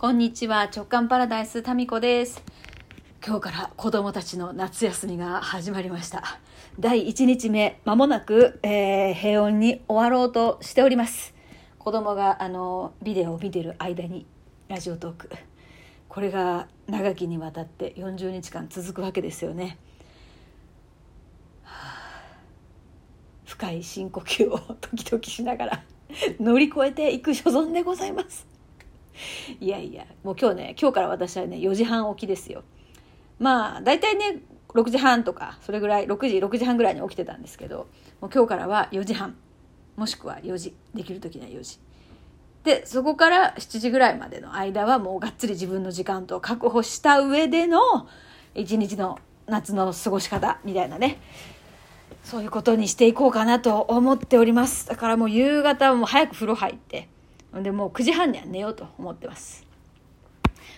こんにちは。直感パラダイスタミコです。今日から子供たちの夏休みが始まりました。第1日目まもなく、えー、平穏に終わろうとしております。子供があのビデオを見てる間にラジオトーク。これが長きにわたって40日間続くわけですよね、はあ、深い深呼吸を時々しながら乗り越えていく所存でございます。いやいやもう今日ね今日から私はね4時半起きですよ。まあ大体ね6時半とかそれぐらい6時6時半ぐらいに起きてたんですけどもう今日からは4時半。もしくは4時。できる時には4時。でそこから7時ぐらいまでの間はもうがっつり自分の時間と確保した上での一日の夏の過ごし方みたいなねそういうことにしていこうかなと思っております。だからもう夕方も早く風呂入ってでもう9時半には寝ようと思ってます。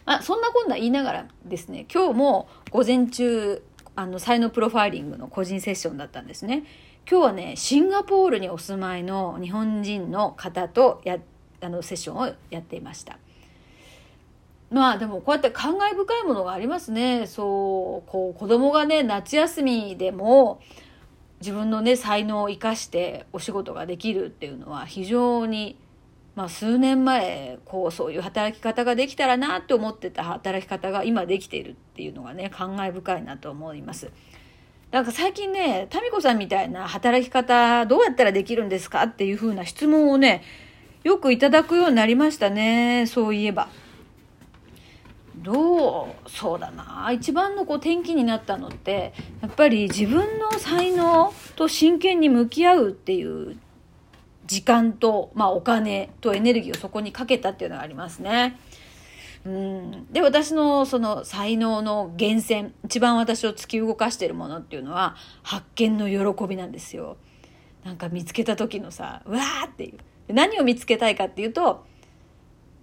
まあ、そんなこんな言いながらですね、今日も午前中、あの、才能プロファイリングの個人セッションだったんですね。今日はね、シンガポールにお住まいの日本人の方とや、あの、セッションをやっていました。まあでもこうやって感慨深いものがありますね。そう、こう子供がね、夏休みでも自分のね、才能を生かしてお仕事ができるっていうのは非常にまあ、数年前こうそういう働き方ができたらなって思ってた働き方が今できているっていうのがね感慨深いなと思います。なんか最近ね、民子さんみたいな働き方どうやったらできるんですかっていうふうな質問をね、よくいただくようになりましたね、そういえば。どう？そうだな一番のこう転機になったのってやっぱり自分の才能と真剣に向き合うっていう時間と、まあ、お金とエネルギーをそこにかけたっていうのがありますね。うん、で私のその才能の源泉一番私を突き動かしているものっていうのは発見の喜びなんですよ。なんか見つけた時のさうわーっていう何を見つけたいかっていうとわ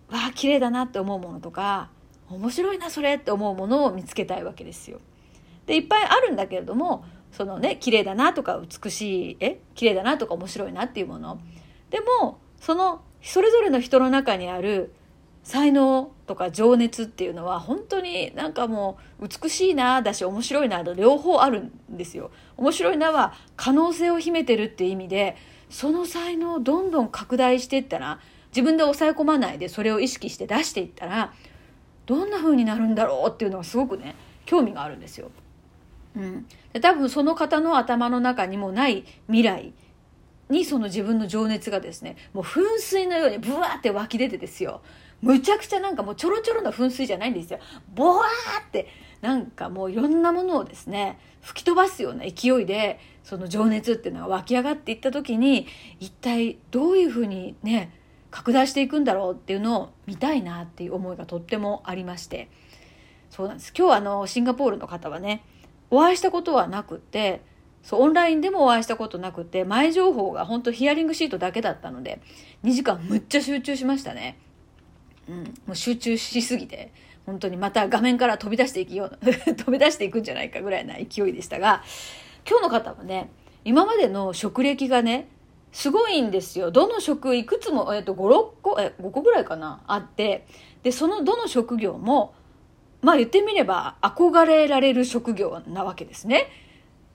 あ綺麗だなって思うものとか面白いなそれって思うものを見つけたいわけですよ。でいっぱいあるんだけれどもそのね綺麗だなとか美しいえ綺麗だなとか面白いなっていうものでもそのそれぞれの人の中にある才能とか情熱っていうのは本当になんかもう美しいなだし面白いなと両方あるんですよ。面白いなは可能性を秘めてるっていう意味でその才能をどんどん拡大していったら自分で抑え込まないでそれを意識して出していったらどんな風になるんだろうっていうのがすごくね興味があるんですよ。うん、で多分その方の頭の中にもない未来にその自分の情熱がですねもう噴水のようにブワーって湧き出てですよ。むちゃくちゃなんかもうちょろちょろな噴水じゃないんですよ。ボワーってなんかもういろんなものをですね吹き飛ばすような勢いでその情熱っていうのが湧き上がっていった時に一体どういうふうにね拡大していくんだろうっていうのを見たいなっていう思いがとってもありまして。そうなんです。今日あのシンガポールの方はねお会いしたことはなくてそうオンラインでもお会いしたことなくて前情報が本当ヒアリングシートだけだったので2時間むっちゃ集中しましたね。うん、もう集中しすぎて本当にまた画面から飛び出していきような 飛び出していくんじゃないかぐらいな勢いでしたが今日の方はね今までの職歴がねすごいんですよどの職いくつも、えっと、56個え5個ぐらいかなあってでそのどの職業もまあ言ってみれば憧れられる職業なわけですね。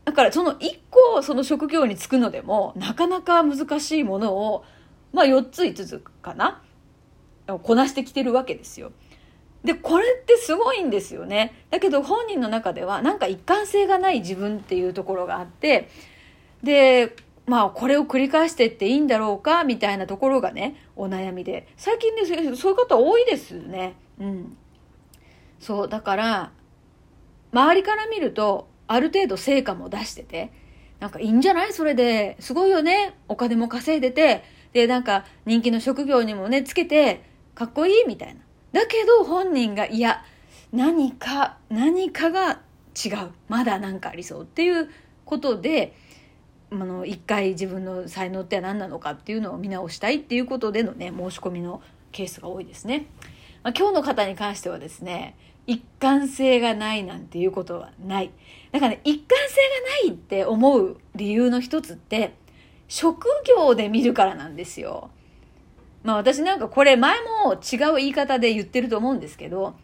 だからその1個その職業に就くのでもなかなか難しいものを、まあ4つ5つかなこなしてきてるわけですよ。で、これってすごいんですよね。だけど本人の中ではなんか一貫性がない自分っていうところがあって、で、まあこれを繰り返してっていいんだろうかみたいなところがね、お悩みで。最近ね、そういう方多いですよね。うん。そう、だから、周りから見ると、ある程度成果も出してて、なんかいいんじゃないそれで。すごいよね。お金も稼いでて、で、なんか人気の職業にもね、つけて、かっこいいみたいな。だけど本人が、いや、何か、何かが違う。まだ何かありそうっていうことで、あの、一回自分の才能って何なのかっていうのを見直したいっていうことでのね、申し込みのケースが多いですね。まあ、今日の方に関してはですね、一貫性がないなんていうことはない。だからね、一貫性がないって思う理由の一つって、職業で見るからなんですよ。まあ私なんかこれ前も違う言い方で言ってると思うんですけど、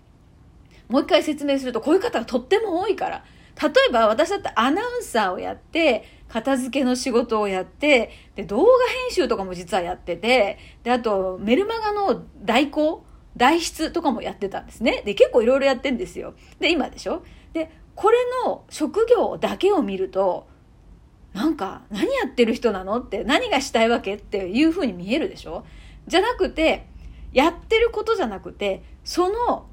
もう一回説明するとこういう方がとっても多いから。例えば私だってアナウンサーをやって、片付けの仕事をやって、で、動画編集とかも実はやってて、で、あとメルマガの代行代筆とかもやってたんですね。で、結構いろいろやってんですよ。で、今でしょ？で、これの職業だけを見ると、なんか、何やってる人なの？って、何がしたいわけ？っていう風に見えるでしょ？じゃなくて、やってることじゃなくて、その、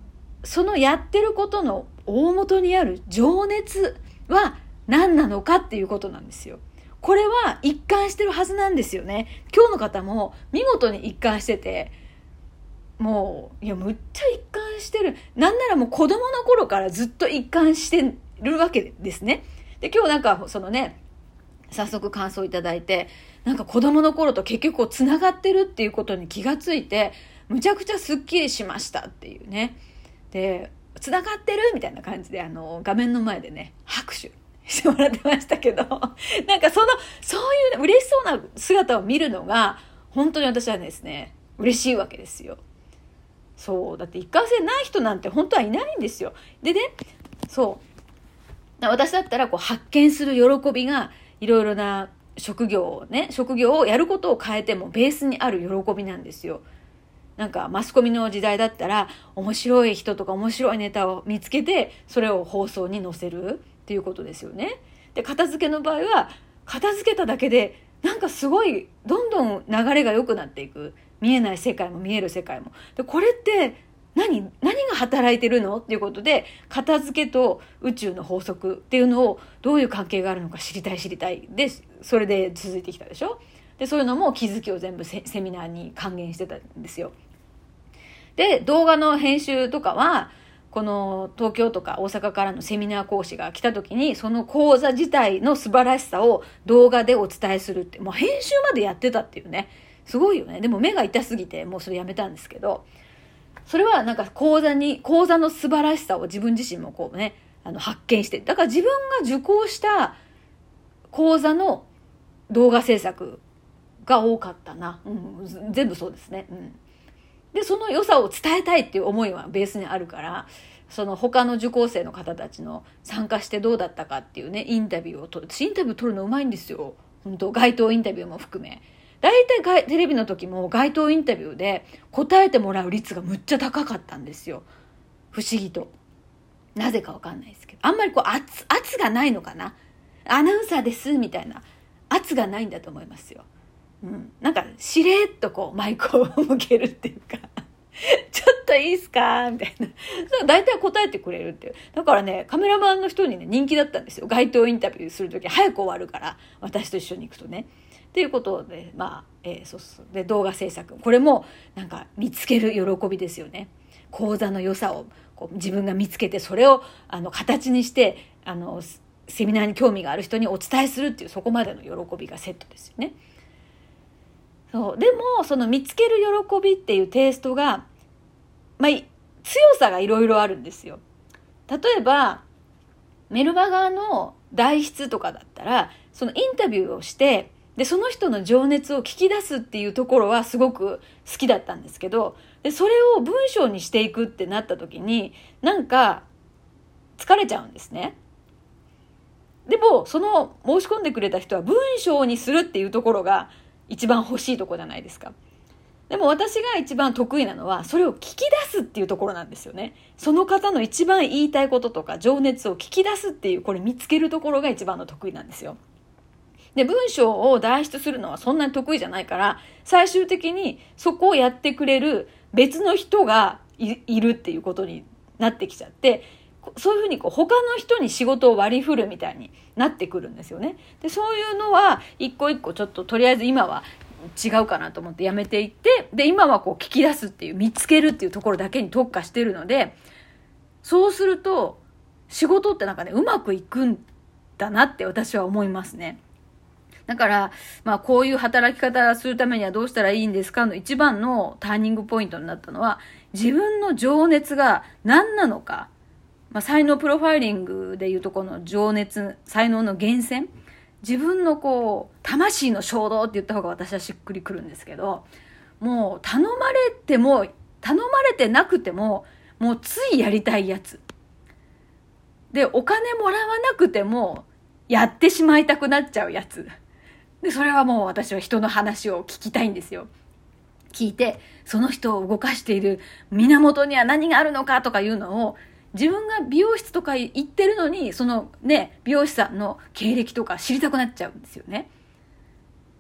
そのやってることの大元にある情熱は何なのかっていうことなんですよ。これは一貫してるはずなんですよね。今日の方も見事に一貫してて、もう、いや、むっちゃ一貫してる。なんならもう子供の頃からずっと一貫してるわけですね。で、今日なんか、そのね、早速感想いただいて、なんか子供の頃と結局こう繋がってるっていうことに気がついて、むちゃくちゃスッキリしましたっていうね。で、繋がってるみたいな感じで、あの、画面の前でね、拍手してもらってましたけど、なんかその、そういう嬉しそうな姿を見るのが、本当に私はですね、嬉しいわけですよ。そうだって一貫性ない人なんて本当はいないんですよ。でねそう。私だったらこう発見する喜びがいろいろな職業をね職業をやることを変えてもベースにある喜びなんですよ。なんかマスコミの時代だったら面白い人とか面白いネタを見つけてそれを放送に載せるっていうことですよね。で片付けの場合は片付けただけでなんかすごいどんどん流れが良くなっていく。見えない世界も見える世界も。で、これって何、何が働いてるのっていうことで、片付けと宇宙の法則っていうのをどういう関係があるのか知りたい知りたい。で、それで続いてきたでしょ？で、そういうのも気づきを全部セミナーに還元してたんですよ。で、動画の編集とかは、この東京とか大阪からのセミナー講師が来た時にその講座自体の素晴らしさを動画でお伝えするってもう編集までやってたっていうねすごいよね。でも目が痛すぎて、もうそれやめたんですけど、それはなんか講座に、講座の素晴らしさを自分自身もこうね、あの発見して、だから自分が受講した講座の動画制作が多かったな。うん、全部そうですね。うん。で、その良さを伝えたいっていう思いはベースにあるから、その他の受講生の方たちの参加してどうだったかっていうね、インタビューを取る。私インタビュー取るのうまいんですよ。本当街頭インタビューも含め。大体テレビの時も街頭インタビューで答えてもらう率がむっちゃ高かったんですよ。不思議と。なぜかわかんないですけど。あんまりこう圧、圧がないのかなアナウンサーですみたいな圧がないんだと思いますよ。うん。なんか、しれっとこうマイクを向けるっていうか ちょっといいっすかみたいな。そう、大体答えてくれるっていう。だからね、カメラマンの人にね、人気だったんですよ。街頭インタビューするとき早く終わるから、私と一緒に行くとね。っていうことで、まあ、えー、そうそう。で、動画制作。これも、なんか、見つける喜びですよね。講座の良さをこう自分が見つけて、それを、あの、形にして、あの、セミナーに興味がある人にお伝えするっていう、そこまでの喜びがセットですよね。そう。でも、その見つける喜びっていうテイストが、まあ、強さがいろいろあるんですよ。例えば、メルマガの代筆とかだったら、そのインタビューをして、で、その人の情熱を聞き出すっていうところはすごく好きだったんですけど、で、それを文章にしていくってなった時に、なんか、疲れちゃうんですね。でも、その申し込んでくれた人は文章にするっていうところが一番欲しいとこじゃないですか。でも私が一番得意なのは、それを聞き出すっていうところなんですよね。その方の一番言いたいこととか情熱を聞き出すっていう、これ見つけるところが一番の得意なんですよ。で、文章を代筆するのはそんなに得意じゃないから、最終的にそこをやってくれる別の人がいるっていうことになってきちゃって、そういうふうにこう他の人に仕事を割り振るみたいになってくるんですよね。で、そういうのは一個一個ちょっととりあえず今は違うかなと思ってやめていって、で、今はこう聞き出すっていう、見つけるっていうところだけに特化してるので、そうすると仕事ってなんかね、うまくいくんだなって私は思いますね。だから、まあ、こういう働き方するためにはどうしたらいいんですかの一番のターニングポイントになったのは、自分の情熱が何なのか、まあ、才能プロファイリングでいうとこの情熱、才能の源泉、自分のこう、魂の衝動って言った方が私はしっくりくるんですけど、もう頼まれても頼まれてなくてももうついやりたいやつ。でお金もらわなくてもやってしまいたくなっちゃうやつ。でそれはもう私は人の話を聞きたいんですよ聞いてその人を動かしている源には何があるのかとかいうのを自分が美容室とか行ってるのにそのね美容師さんの経歴とか知りたくなっちゃうんですよね。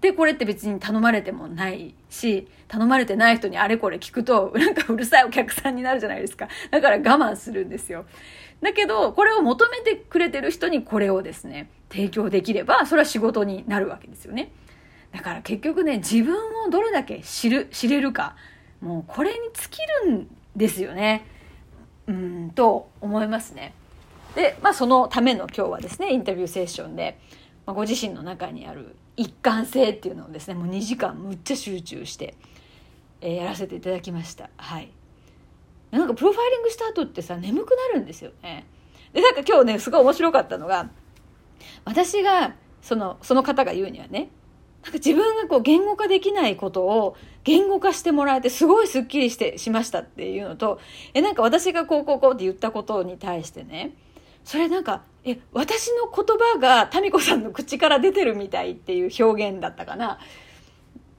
でこれって別に頼まれてもないし頼まれてない人にあれこれ聞くとなんかうるさいお客さんになるじゃないですか。だから我慢するんですよ。だけどこれを求めてくれてる人にこれをですね提供できればそれは仕事になるわけですよね。だから結局ね自分をどれだけ知る知れるかもうこれに尽きるんですよね。うんと思いますね。でまあそのための今日はですねインタビューセッションで、まあ、ご自身の中にある一貫性っていうのをですねもう2時間むっちゃ集中して、えー、やらせていただきました。はい。なんかプロファイリングした後ってさ眠くなるんですよね。でなんか今日ねすごい面白かったのが私がそのその方が言うにはねなんか自分がこう言語化できないことを言語化してもらえてすごいスッキリしてしましたっていうのとえなんか私がこうこうこうって言ったことに対してねそれなんかえ私の言葉が民子さんの口から出てるみたいっていう表現だったかな。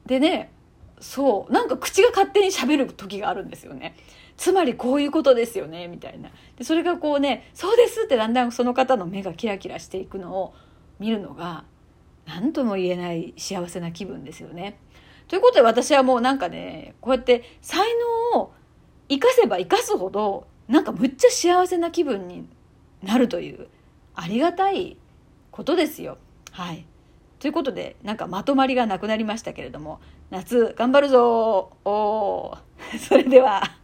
でねそうなんか口が勝手に喋る時があるんですよね。つまりこういうことですよねみたいなでそれがこうね「そうです」ってだんだんその方の目がキラキラしていくのを見るのが何とも言えない幸せな気分ですよね。ということで私はもうなんかねこうやって才能を生かせば生かすほどなんかむっちゃ幸せな気分になるというありがたいことですよ。はい。ということで、なんかまとまりがなくなりましたけれども、夏頑張るぞお それでは。